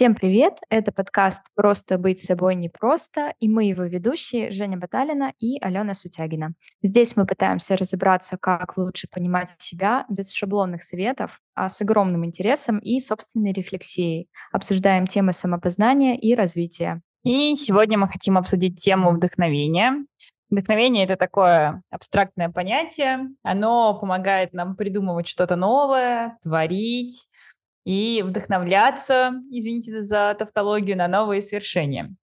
Всем привет! Это подкаст «Просто быть собой непросто» и мы его ведущие Женя Баталина и Алена Сутягина. Здесь мы пытаемся разобраться, как лучше понимать себя без шаблонных советов, а с огромным интересом и собственной рефлексией. Обсуждаем темы самопознания и развития. И сегодня мы хотим обсудить тему вдохновения. Вдохновение — это такое абстрактное понятие. Оно помогает нам придумывать что-то новое, творить, и вдохновляться, извините за тавтологию, на новые свершения.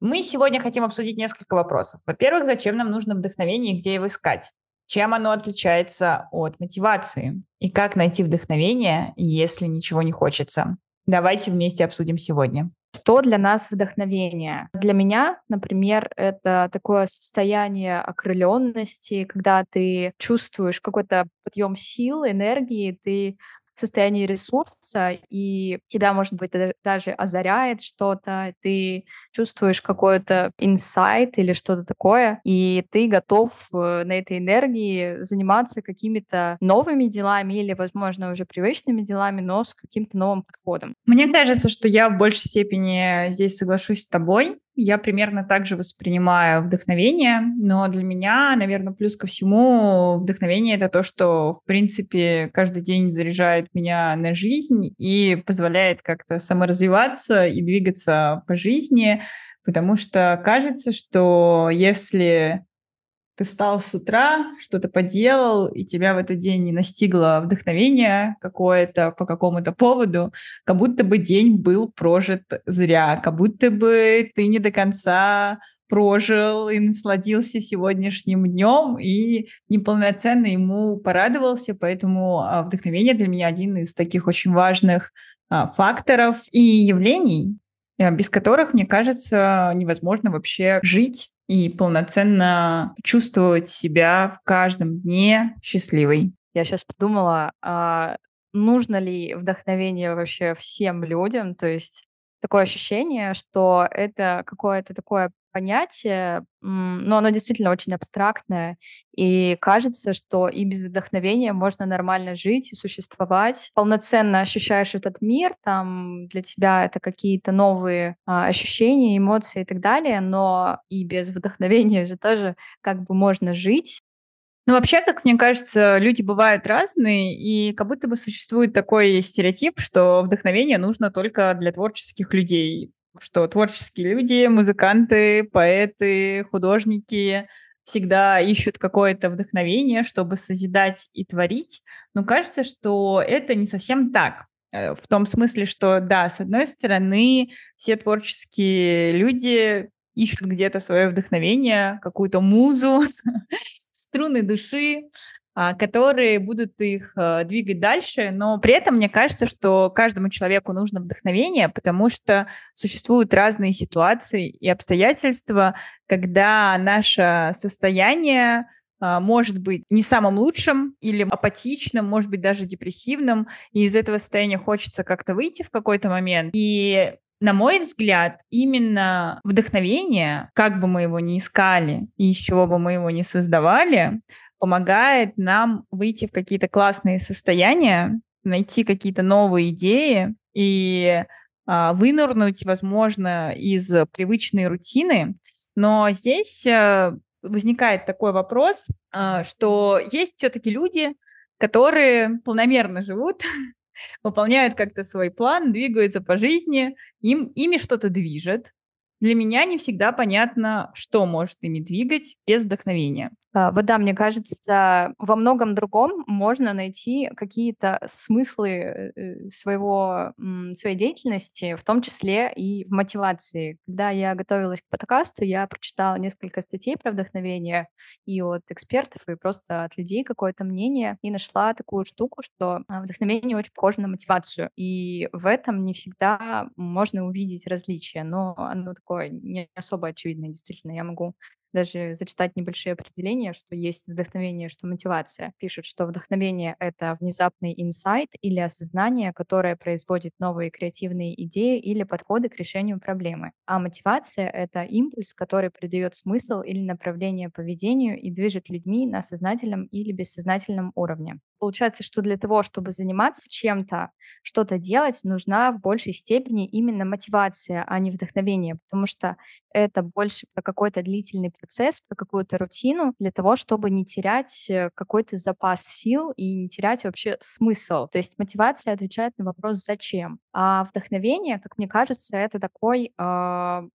Мы сегодня хотим обсудить несколько вопросов. Во-первых, зачем нам нужно вдохновение и где его искать? Чем оно отличается от мотивации? И как найти вдохновение, если ничего не хочется? Давайте вместе обсудим сегодня. Что для нас вдохновение? Для меня, например, это такое состояние окрыленности, когда ты чувствуешь какой-то подъем сил, энергии, ты в состоянии ресурса, и тебя, может быть, даже озаряет что-то, ты чувствуешь какой-то инсайт или что-то такое, и ты готов э, на этой энергии заниматься какими-то новыми делами или, возможно, уже привычными делами, но с каким-то новым подходом. Мне кажется, что я в большей степени здесь соглашусь с тобой, я примерно так же воспринимаю вдохновение, но для меня, наверное, плюс ко всему, вдохновение — это то, что, в принципе, каждый день заряжает меня на жизнь и позволяет как-то саморазвиваться и двигаться по жизни, потому что кажется, что если ты встал с утра, что-то поделал, и тебя в этот день не настигло вдохновение какое-то по какому-то поводу, как будто бы день был прожит зря, как будто бы ты не до конца прожил и насладился сегодняшним днем и неполноценно ему порадовался, поэтому а, вдохновение для меня один из таких очень важных а, факторов и явлений, без которых, мне кажется, невозможно вообще жить и полноценно чувствовать себя в каждом дне счастливой. Я сейчас подумала, а нужно ли вдохновение вообще всем людям? То есть такое ощущение, что это какое-то такое понятие, но оно действительно очень абстрактное, и кажется, что и без вдохновения можно нормально жить и существовать. Полноценно ощущаешь этот мир, там для тебя это какие-то новые а, ощущения, эмоции и так далее, но и без вдохновения же тоже как бы можно жить, ну, вообще, как мне кажется, люди бывают разные, и как будто бы существует такой стереотип, что вдохновение нужно только для творческих людей что творческие люди, музыканты, поэты, художники всегда ищут какое-то вдохновение, чтобы созидать и творить. Но кажется, что это не совсем так. Э, в том смысле, что да, с одной стороны, все творческие люди ищут где-то свое вдохновение, какую-то музу, струны души, которые будут их э, двигать дальше, но при этом мне кажется, что каждому человеку нужно вдохновение, потому что существуют разные ситуации и обстоятельства, когда наше состояние а, может быть не самым лучшим или апатичным, может быть даже депрессивным, и из этого состояния хочется как-то выйти в какой-то момент. И на мой взгляд, именно вдохновение, как бы мы его ни искали и из чего бы мы его ни создавали, помогает нам выйти в какие-то классные состояния, найти какие-то новые идеи и а, вынырнуть, возможно, из привычной рутины. Но здесь а, возникает такой вопрос, а, что есть все-таки люди, которые полномерно живут, выполняют как-то свой план, двигаются по жизни, им, ими что-то движет. Для меня не всегда понятно, что может ими двигать без вдохновения. А, вот да, мне кажется, во многом другом можно найти какие-то смыслы э, своего, своей деятельности, в том числе и в мотивации. Когда я готовилась к подкасту, я прочитала несколько статей про вдохновение и от экспертов, и просто от людей какое-то мнение, и нашла такую штуку, что а, вдохновение очень похоже на мотивацию. И в этом не всегда можно увидеть различия, но оно такое не особо очевидное, действительно. Я могу даже зачитать небольшие определения, что есть вдохновение, что мотивация. Пишут, что вдохновение — это внезапный инсайт или осознание, которое производит новые креативные идеи или подходы к решению проблемы. А мотивация — это импульс, который придает смысл или направление поведению и движет людьми на сознательном или бессознательном уровне. Получается, что для того, чтобы заниматься чем-то, что-то делать, нужна в большей степени именно мотивация, а не вдохновение, потому что это больше про какой-то длительный процесс, про какую-то рутину, для того, чтобы не терять э, какой-то запас сил и не терять вообще смысл. То есть мотивация отвечает на вопрос «зачем?». А вдохновение, как мне кажется, это такой... Э,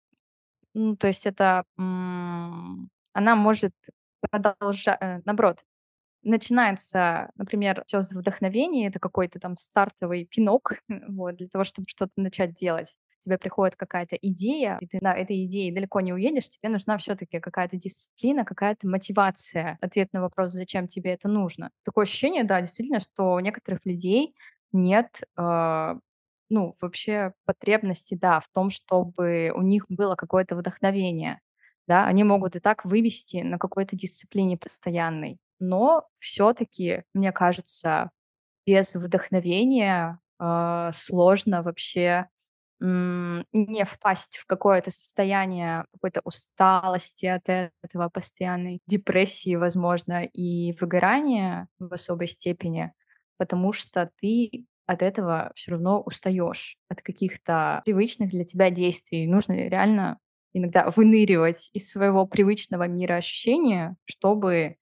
ну, то есть это... М- она может продолжать... Э, наоборот, начинается, например, все с вдохновения, это какой-то там стартовый пинок, вот, для того, чтобы что-то начать делать. Тебе приходит какая-то идея, и ты на этой идее далеко не уедешь, тебе нужна все-таки какая-то дисциплина, какая-то мотивация, ответ на вопрос, зачем тебе это нужно. Такое ощущение, да, действительно, что у некоторых людей нет э, ну, вообще потребности, да, в том, чтобы у них было какое-то вдохновение. Да, они могут и так вывести на какой-то дисциплине постоянной но все-таки, мне кажется, без вдохновения э, сложно вообще не впасть в какое-то состояние какой-то усталости от этого, постоянной депрессии, возможно, и выгорания в особой степени, потому что ты от этого все равно устаешь, от каких-то привычных для тебя действий. Нужно реально иногда выныривать из своего привычного мира ощущения, чтобы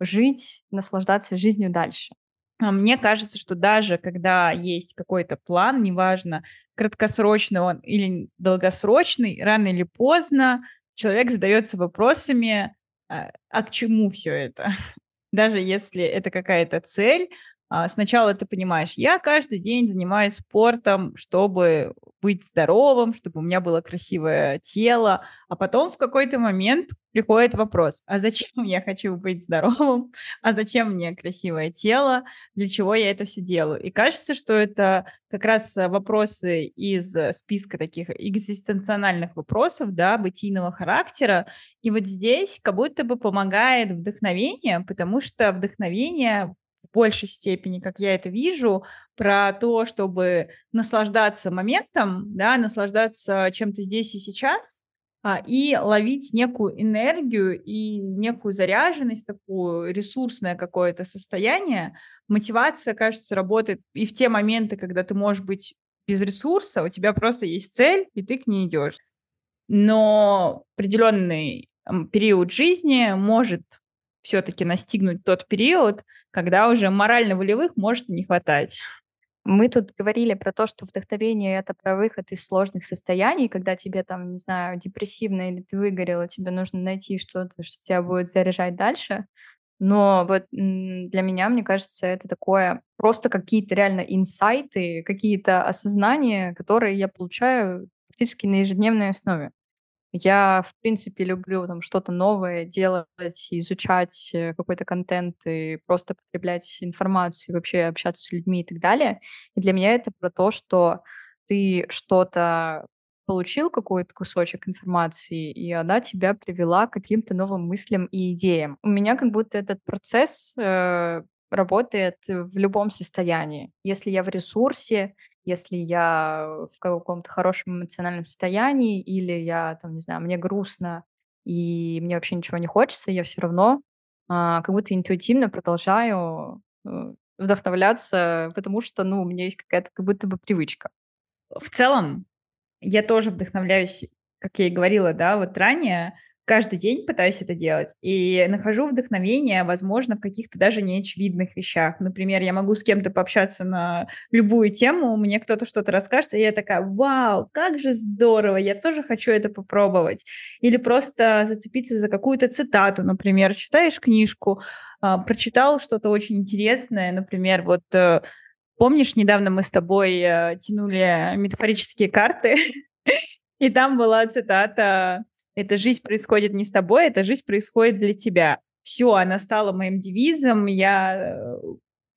жить, наслаждаться жизнью дальше. А мне кажется, что даже когда есть какой-то план, неважно, краткосрочный он или долгосрочный, рано или поздно человек задается вопросами, а, а к чему все это? Даже если это какая-то цель, а, сначала ты понимаешь, я каждый день занимаюсь спортом, чтобы быть здоровым, чтобы у меня было красивое тело, а потом в какой-то момент приходит вопрос, а зачем я хочу быть здоровым, а зачем мне красивое тело, для чего я это все делаю. И кажется, что это как раз вопросы из списка таких экзистенциональных вопросов, да, бытийного характера. И вот здесь как будто бы помогает вдохновение, потому что вдохновение большей степени, как я это вижу, про то, чтобы наслаждаться моментом, да, наслаждаться чем-то здесь и сейчас, а, и ловить некую энергию и некую заряженность, такую ресурсное какое-то состояние. Мотивация, кажется, работает и в те моменты, когда ты можешь быть без ресурса, у тебя просто есть цель, и ты к ней идешь. Но определенный период жизни может все-таки настигнуть тот период, когда уже морально-волевых может не хватать. Мы тут говорили про то, что вдохновение — это про выход из сложных состояний, когда тебе там, не знаю, депрессивно или ты выгорела, тебе нужно найти что-то, что тебя будет заряжать дальше. Но вот для меня, мне кажется, это такое просто какие-то реально инсайты, какие-то осознания, которые я получаю практически на ежедневной основе. Я, в принципе, люблю там что-то новое делать, изучать э, какой-то контент и просто потреблять информацию, вообще общаться с людьми и так далее. И для меня это про то, что ты что-то получил какой-то кусочек информации, и она тебя привела к каким-то новым мыслям и идеям. У меня как будто этот процесс э, работает в любом состоянии. Если я в ресурсе, если я в каком-то хорошем эмоциональном состоянии, или я, там, не знаю, мне грустно, и мне вообще ничего не хочется, я все равно а, как будто интуитивно продолжаю э, вдохновляться, потому что, ну, у меня есть какая-то как будто бы привычка. В целом, я тоже вдохновляюсь, как я и говорила, да, вот ранее, каждый день пытаюсь это делать и нахожу вдохновение, возможно, в каких-то даже неочевидных вещах. Например, я могу с кем-то пообщаться на любую тему, мне кто-то что-то расскажет, и я такая, вау, как же здорово, я тоже хочу это попробовать. Или просто зацепиться за какую-то цитату, например, читаешь книжку, э, прочитал что-то очень интересное, например, вот э, помнишь, недавно мы с тобой э, тянули метафорические карты, и там была цитата эта жизнь происходит не с тобой, эта жизнь происходит для тебя. Все, она стала моим девизом. Я э,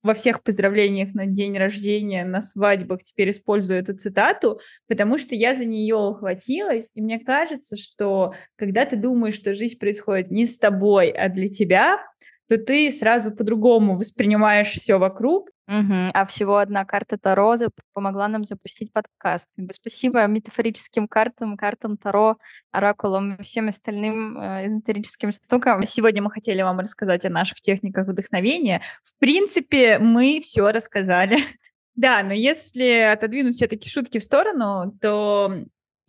во всех поздравлениях на день рождения, на свадьбах теперь использую эту цитату, потому что я за нее ухватилась, и мне кажется, что когда ты думаешь, что жизнь происходит не с тобой, а для тебя, то ты сразу по-другому воспринимаешь все вокруг. Мгм. А всего одна карта Таро помогла нам запустить подкаст. Спасибо метафорическим картам, картам Таро, оракулам и всем остальным э, эзотерическим штукам. Сегодня мы хотели вам рассказать о наших техниках вдохновения. В принципе, мы все рассказали. Да, но если отодвинуть все-таки шутки в сторону, то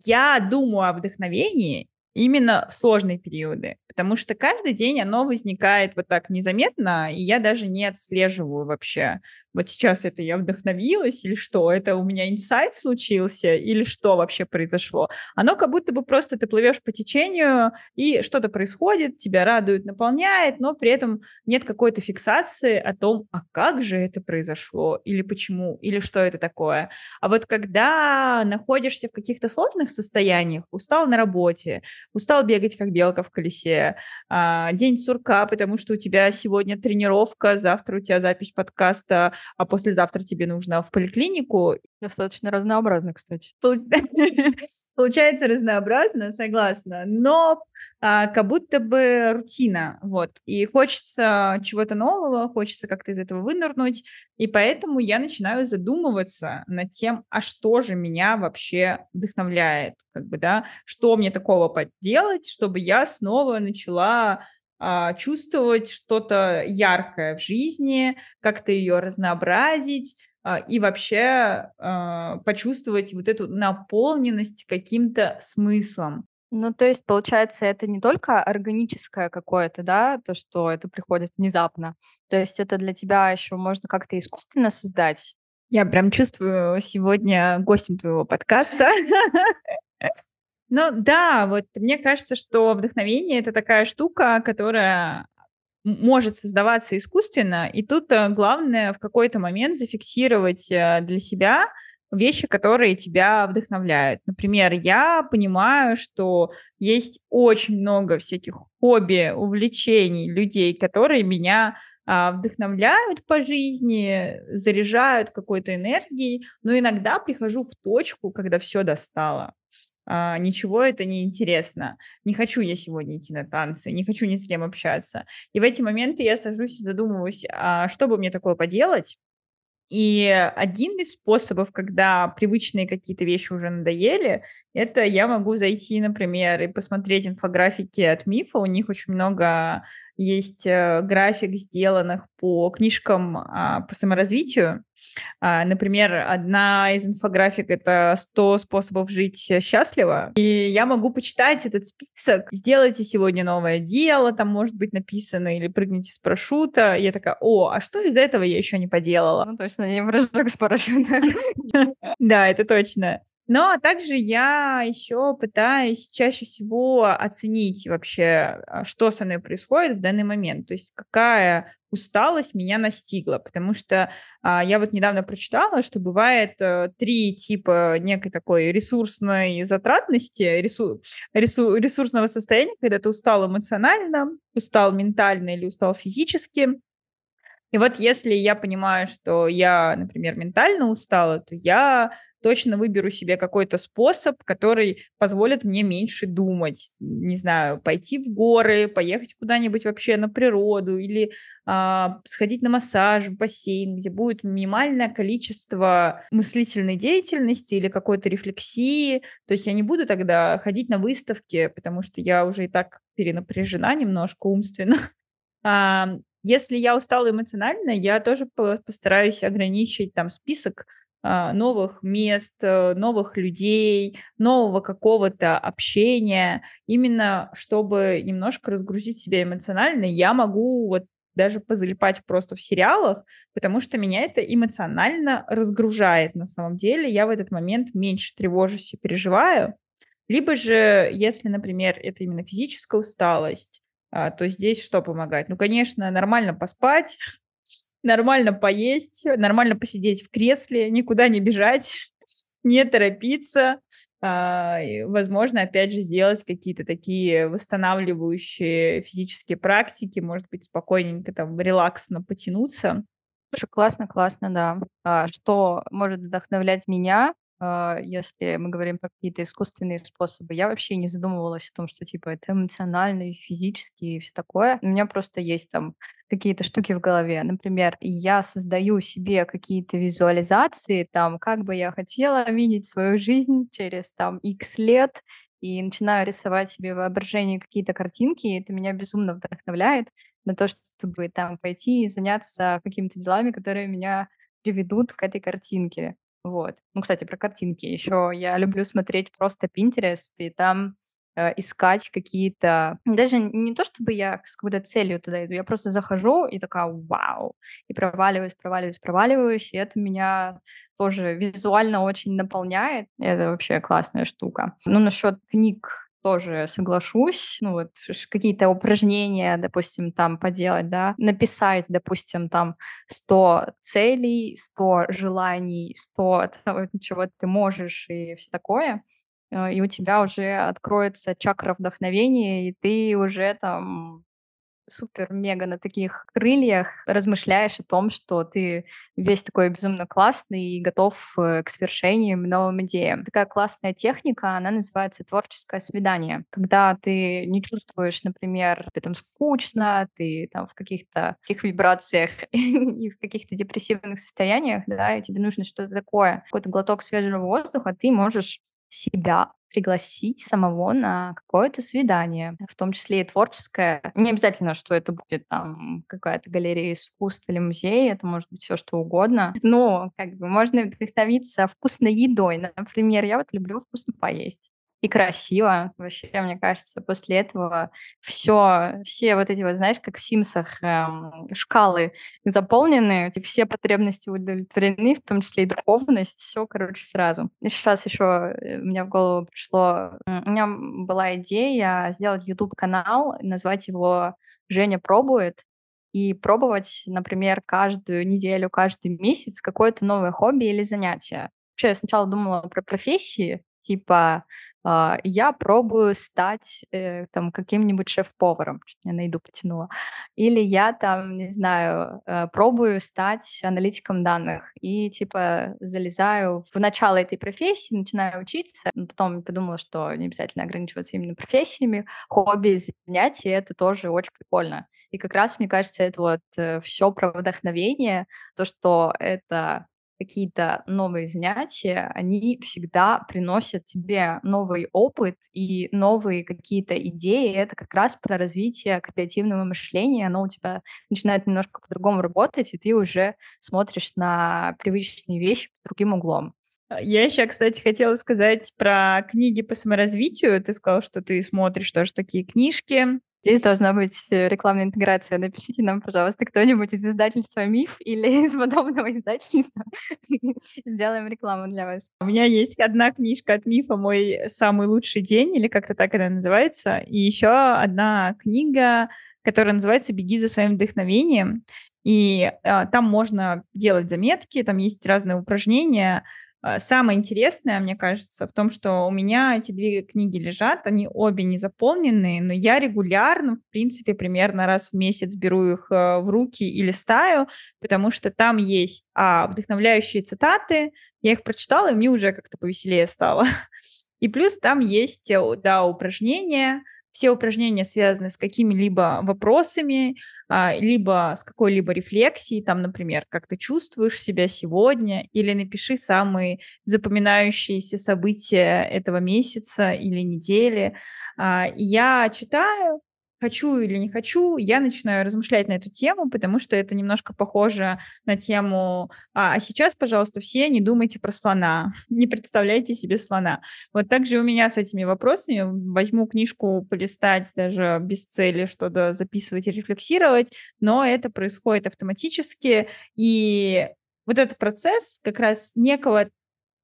я думаю о вдохновении именно в сложные периоды, потому что каждый день оно возникает вот так незаметно, и я даже не отслеживаю вообще, вот сейчас это я вдохновилась или что, это у меня инсайт случился или что вообще произошло. Оно как будто бы просто ты плывешь по течению, и что-то происходит, тебя радует, наполняет, но при этом нет какой-то фиксации о том, а как же это произошло, или почему, или что это такое. А вот когда находишься в каких-то сложных состояниях, устал на работе, устал бегать как белка в колесе, а, день сурка, потому что у тебя сегодня тренировка, завтра у тебя запись подкаста, а послезавтра тебе нужно в поликлинику. Достаточно разнообразно, кстати. Получается разнообразно, согласна, но а, как будто бы рутина, вот. И хочется чего-то нового, хочется как-то из этого вынырнуть, и поэтому я начинаю задумываться над тем, а что же меня вообще вдохновляет, как бы, да, что мне такого поделать, чтобы я снова начала чувствовать что-то яркое в жизни, как-то ее разнообразить а, и вообще а, почувствовать вот эту наполненность каким-то смыслом. Ну, то есть, получается, это не только органическое какое-то, да, то, что это приходит внезапно. То есть это для тебя еще можно как-то искусственно создать. Я прям чувствую сегодня гостем твоего подкаста. Ну да, вот мне кажется, что вдохновение это такая штука, которая может создаваться искусственно, и тут э, главное в какой-то момент зафиксировать э, для себя вещи, которые тебя вдохновляют. Например, я понимаю, что есть очень много всяких хобби, увлечений людей, которые меня а, вдохновляют по жизни, заряжают какой-то энергией, но иногда прихожу в точку, когда все достало а, ничего это не интересно. Не хочу я сегодня идти на танцы, не хочу ни с кем общаться. И в эти моменты я сажусь и задумываюсь, а что бы мне такое поделать? И один из способов, когда привычные какие-то вещи уже надоели, это я могу зайти, например, и посмотреть инфографики от Мифа. У них очень много есть э, график, сделанных по книжкам а, по саморазвитию. А, например, одна из инфографик — это 100 способов жить счастливо. И я могу почитать этот список. Сделайте сегодня новое дело, там может быть написано, или прыгните с парашюта. И я такая, о, а что из этого я еще не поделала? Ну, точно, не прыжок с парашюта. Да, это точно. Но также я еще пытаюсь чаще всего оценить вообще, а, что со мной происходит в данный момент, то есть какая усталость меня настигла, потому что а, я вот недавно прочитала, что бывает а, три типа некой такой ресурсной затратности, ресу, ресу, ресурсного состояния, когда ты устал эмоционально, устал ментально или устал физически, и вот если я понимаю, что я, например, ментально устала, то я точно выберу себе какой-то способ, который позволит мне меньше думать. Не знаю, пойти в горы, поехать куда-нибудь вообще на природу или а, сходить на массаж в бассейн, где будет минимальное количество мыслительной деятельности или какой-то рефлексии. То есть я не буду тогда ходить на выставки, потому что я уже и так перенапряжена немножко умственно. Если я устала эмоционально, я тоже постараюсь ограничить там список а, новых мест, э, новых людей, нового какого-то общения, именно чтобы немножко разгрузить себя эмоционально. Я могу вот даже позалипать просто в сериалах, потому что меня это эмоционально разгружает на самом деле. Я в этот момент меньше тревожусь и переживаю. Либо же, если, например, это именно физическая усталость, то здесь что помогает? Ну, конечно, нормально поспать, нормально поесть, нормально посидеть в кресле, никуда не бежать, не торопиться. А, возможно, опять же, сделать какие-то такие восстанавливающие физические практики, может быть, спокойненько там релаксно потянуться. Слушай, классно, классно, да. А, что может вдохновлять меня? Э, если мы говорим про какие-то искусственные способы. Я вообще не задумывалась о том, что типа это эмоционально и физически и все такое. У меня просто есть там какие-то штуки в голове. Например, я создаю себе какие-то визуализации, там, как бы я хотела видеть свою жизнь через там X лет, и начинаю рисовать себе в воображении какие-то картинки, и это меня безумно вдохновляет на то, чтобы там пойти и заняться какими-то делами, которые меня приведут к этой картинке. Вот. Ну, кстати, про картинки. Еще я люблю смотреть просто Pinterest, и там э, искать какие-то... Даже не то, чтобы я с какой-то целью туда иду, я просто захожу и такая вау, и проваливаюсь, проваливаюсь, проваливаюсь, и это меня тоже визуально очень наполняет. Это вообще классная штука. Ну, насчет книг тоже соглашусь. Ну вот какие-то упражнения, допустим, там поделать, да, написать, допустим, там 100 целей, 100 желаний, 100 того, чего ты можешь и все такое э, и у тебя уже откроется чакра вдохновения, и ты уже там супер-мега на таких крыльях размышляешь о том, что ты весь такой безумно классный и готов э, к свершениям, новым идеям. Такая классная техника, она называется творческое свидание. Когда ты не чувствуешь, например, тебе там скучно, ты там в каких-то таких вибрациях и в каких-то депрессивных состояниях, да, и тебе нужно что-то такое, какой-то глоток свежего воздуха, ты можешь себя пригласить самого на какое-то свидание, в том числе и творческое. Не обязательно, что это будет там какая-то галерея искусств или музей, это может быть все что угодно. Но как бы можно вдохновиться вкусной едой. Например, я вот люблю вкусно поесть и красиво. Вообще, мне кажется, после этого все, все вот эти вот, знаешь, как в Симсах эм, шкалы заполнены, все потребности удовлетворены, в том числе и духовность, все, короче, сразу. И сейчас еще э, у меня в голову пришло, у меня была идея сделать YouTube-канал, назвать его «Женя пробует», и пробовать, например, каждую неделю, каждый месяц какое-то новое хобби или занятие. Вообще, я сначала думала про профессии, типа я пробую стать э, там каким-нибудь шеф-поваром, я найду, потянула, или я там, не знаю, э, пробую стать аналитиком данных и типа залезаю в начало этой профессии, начинаю учиться, потом подумала, что не обязательно ограничиваться именно профессиями, хобби, занятия, это тоже очень прикольно. И как раз, мне кажется, это вот э, все про вдохновение, то, что это какие-то новые занятия, они всегда приносят тебе новый опыт и новые какие-то идеи. Это как раз про развитие креативного мышления. Оно у тебя начинает немножко по-другому работать, и ты уже смотришь на привычные вещи под другим углом. А, я еще, кстати, хотела сказать про книги по саморазвитию. Ты сказал, что ты смотришь тоже такие книжки. Здесь должна быть э, рекламная интеграция. Напишите нам, пожалуйста, кто-нибудь из издательства «Миф» или из подобного издательства. Сделаем рекламу для вас. У меня есть одна книжка от «Мифа», «Мой самый лучший день», или как-то так она называется, и еще одна книга, которая называется «Беги за своим вдохновением». И а, там можно делать заметки, там есть разные упражнения, самое интересное, мне кажется, в том, что у меня эти две книги лежат, они обе не заполнены, но я регулярно, в принципе, примерно раз в месяц беру их э, в руки и листаю, потому что там есть а, вдохновляющие цитаты, я их прочитала, и мне уже как-то повеселее стало. И плюс там есть, э, да, упражнения, все упражнения связаны с какими-либо вопросами, а, либо с какой-либо рефлексией, там, например, как ты чувствуешь себя сегодня, или напиши самые запоминающиеся события этого месяца или недели. А, я читаю, хочу или не хочу, я начинаю размышлять на эту тему, потому что это немножко похоже на тему «А, а сейчас, пожалуйста, все не думайте про слона, не представляйте себе слона». Вот так же у меня с этими вопросами. Возьму книжку полистать даже без цели что-то записывать и рефлексировать, но это происходит автоматически, и вот этот процесс как раз некого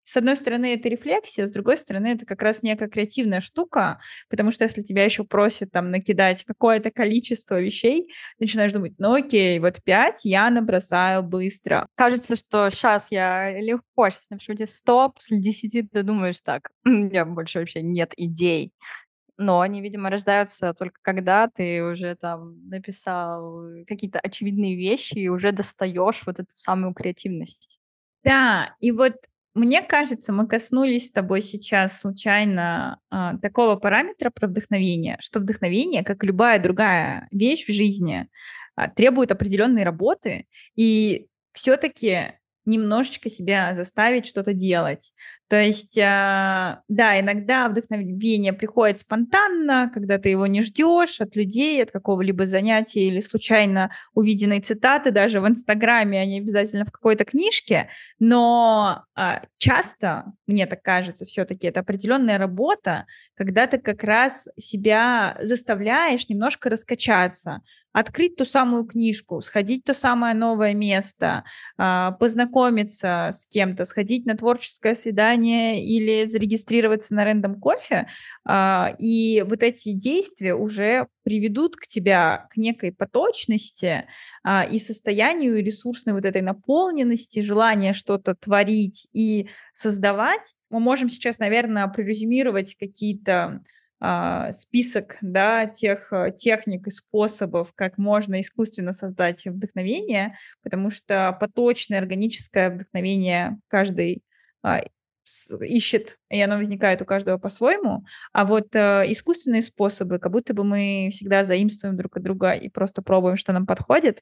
с одной стороны, это рефлексия, с другой стороны, это как раз некая креативная штука, потому что если тебя еще просят там накидать какое-то количество вещей, начинаешь думать, ну окей, вот пять я набросаю быстро. Кажется, что сейчас я легко сейчас напишу эти 100, после 10 ты думаешь так, у меня больше вообще нет идей. Но они, видимо, рождаются только когда ты уже там написал какие-то очевидные вещи и уже достаешь вот эту самую креативность. Да, и вот Мне кажется, мы коснулись с тобой сейчас случайно а, такого параметра про вдохновение, что вдохновение, как любая другая вещь в жизни, а, требует определенной работы, и все-таки немножечко себя заставить что-то делать. То есть, э, да, иногда вдохновение приходит спонтанно, когда ты его не ждешь от людей, от какого-либо занятия или случайно увиденной цитаты, даже в Инстаграме, а не обязательно в какой-то книжке. Но э, часто, мне так кажется, все-таки это определенная работа, когда ты как раз себя заставляешь немножко раскачаться, открыть ту самую книжку, сходить в то самое новое место, э, познакомиться с кем-то, сходить на творческое свидание или зарегистрироваться на рандом кофе, а, и вот эти действия уже приведут к тебя к некой поточности а, и состоянию ресурсной вот этой наполненности, желания что-то творить и создавать. Мы можем сейчас, наверное, прорезюмировать какие-то а, список да, тех э, техник и способов, как можно искусственно создать вдохновение, потому что поточное органическое вдохновение каждый а, ищет, и оно возникает у каждого по-своему, а вот э, искусственные способы, как будто бы мы всегда заимствуем друг от друга и просто пробуем, что нам подходит.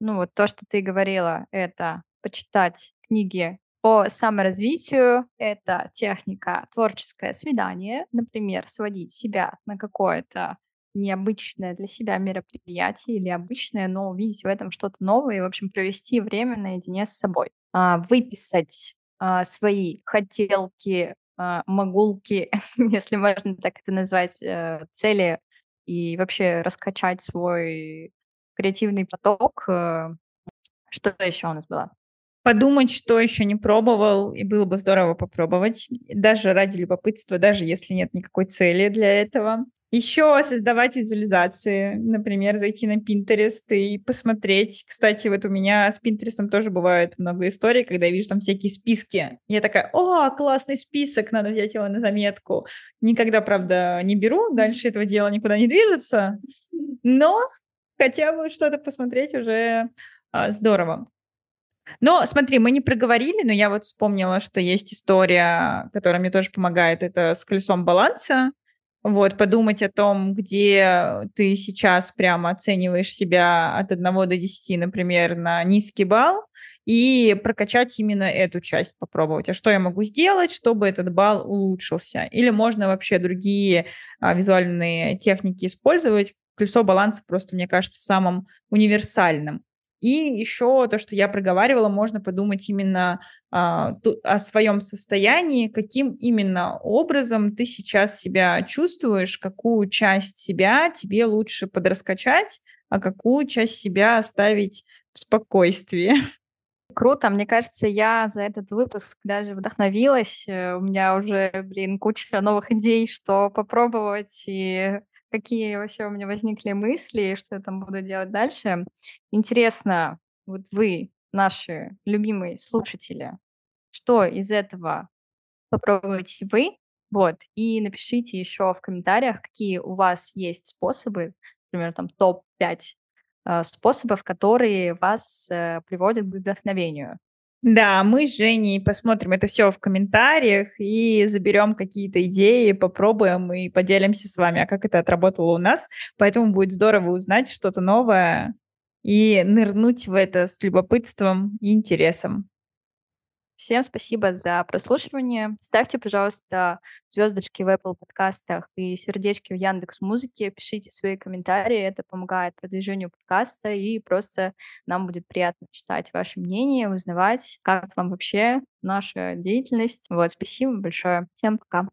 Ну вот то, что ты говорила, это почитать книги по саморазвитию это техника творческое свидание, например, сводить себя на какое-то необычное для себя мероприятие или обычное, но увидеть в этом что-то новое и, в общем, провести время наедине с собой. А, выписать а, свои хотелки, а, могулки, если можно так это назвать, э, цели и вообще раскачать свой креативный поток. Э, что еще у нас было? Подумать, что еще не пробовал, и было бы здорово попробовать, даже ради любопытства, даже если нет никакой цели для этого. Еще создавать визуализации, например, зайти на Pinterest и посмотреть. Кстати, вот у меня с Pinterest тоже бывает много историй, когда я вижу там всякие списки. Я такая, о, классный список, надо взять его на заметку. Никогда, правда, не беру, дальше этого дела никуда не движется, но хотя бы что-то посмотреть уже а, здорово. Но смотри, мы не проговорили, но я вот вспомнила, что есть история, которая мне тоже помогает, это с колесом баланса. Вот, подумать о том, где ты сейчас прямо оцениваешь себя от 1 до 10, например, на низкий балл, и прокачать именно эту часть, попробовать. А что я могу сделать, чтобы этот балл улучшился? Или можно вообще другие а, визуальные техники использовать? Колесо баланса просто, мне кажется, самым универсальным. И еще то, что я проговаривала, можно подумать именно а, ту, о своем состоянии, каким именно образом ты сейчас себя чувствуешь, какую часть себя тебе лучше подраскачать, а какую часть себя оставить в спокойствии. Круто, мне кажется, я за этот выпуск даже вдохновилась. Э, у меня уже, блин, куча новых идей, что попробовать, и какие вообще у меня возникли мысли, что я там буду делать дальше. Интересно, вот вы, наши любимые слушатели, что из этого попробуете вы? Вот, и напишите еще в комментариях, какие у вас есть способы, например, там топ-5 э, способов, которые вас э, приводят к вдохновению. Да, мы с Женей посмотрим это все в комментариях и заберем какие-то идеи, попробуем и поделимся с вами, а как это отработало у нас. Поэтому будет здорово узнать что-то новое и нырнуть в это с любопытством и интересом. Всем спасибо за прослушивание. Ставьте, пожалуйста, звездочки в Apple подкастах и сердечки в Яндекс Музыке. Пишите свои комментарии. Это помогает продвижению подкаста и просто нам будет приятно читать ваше мнение, узнавать, как вам вообще наша деятельность. Вот, спасибо большое. Всем пока.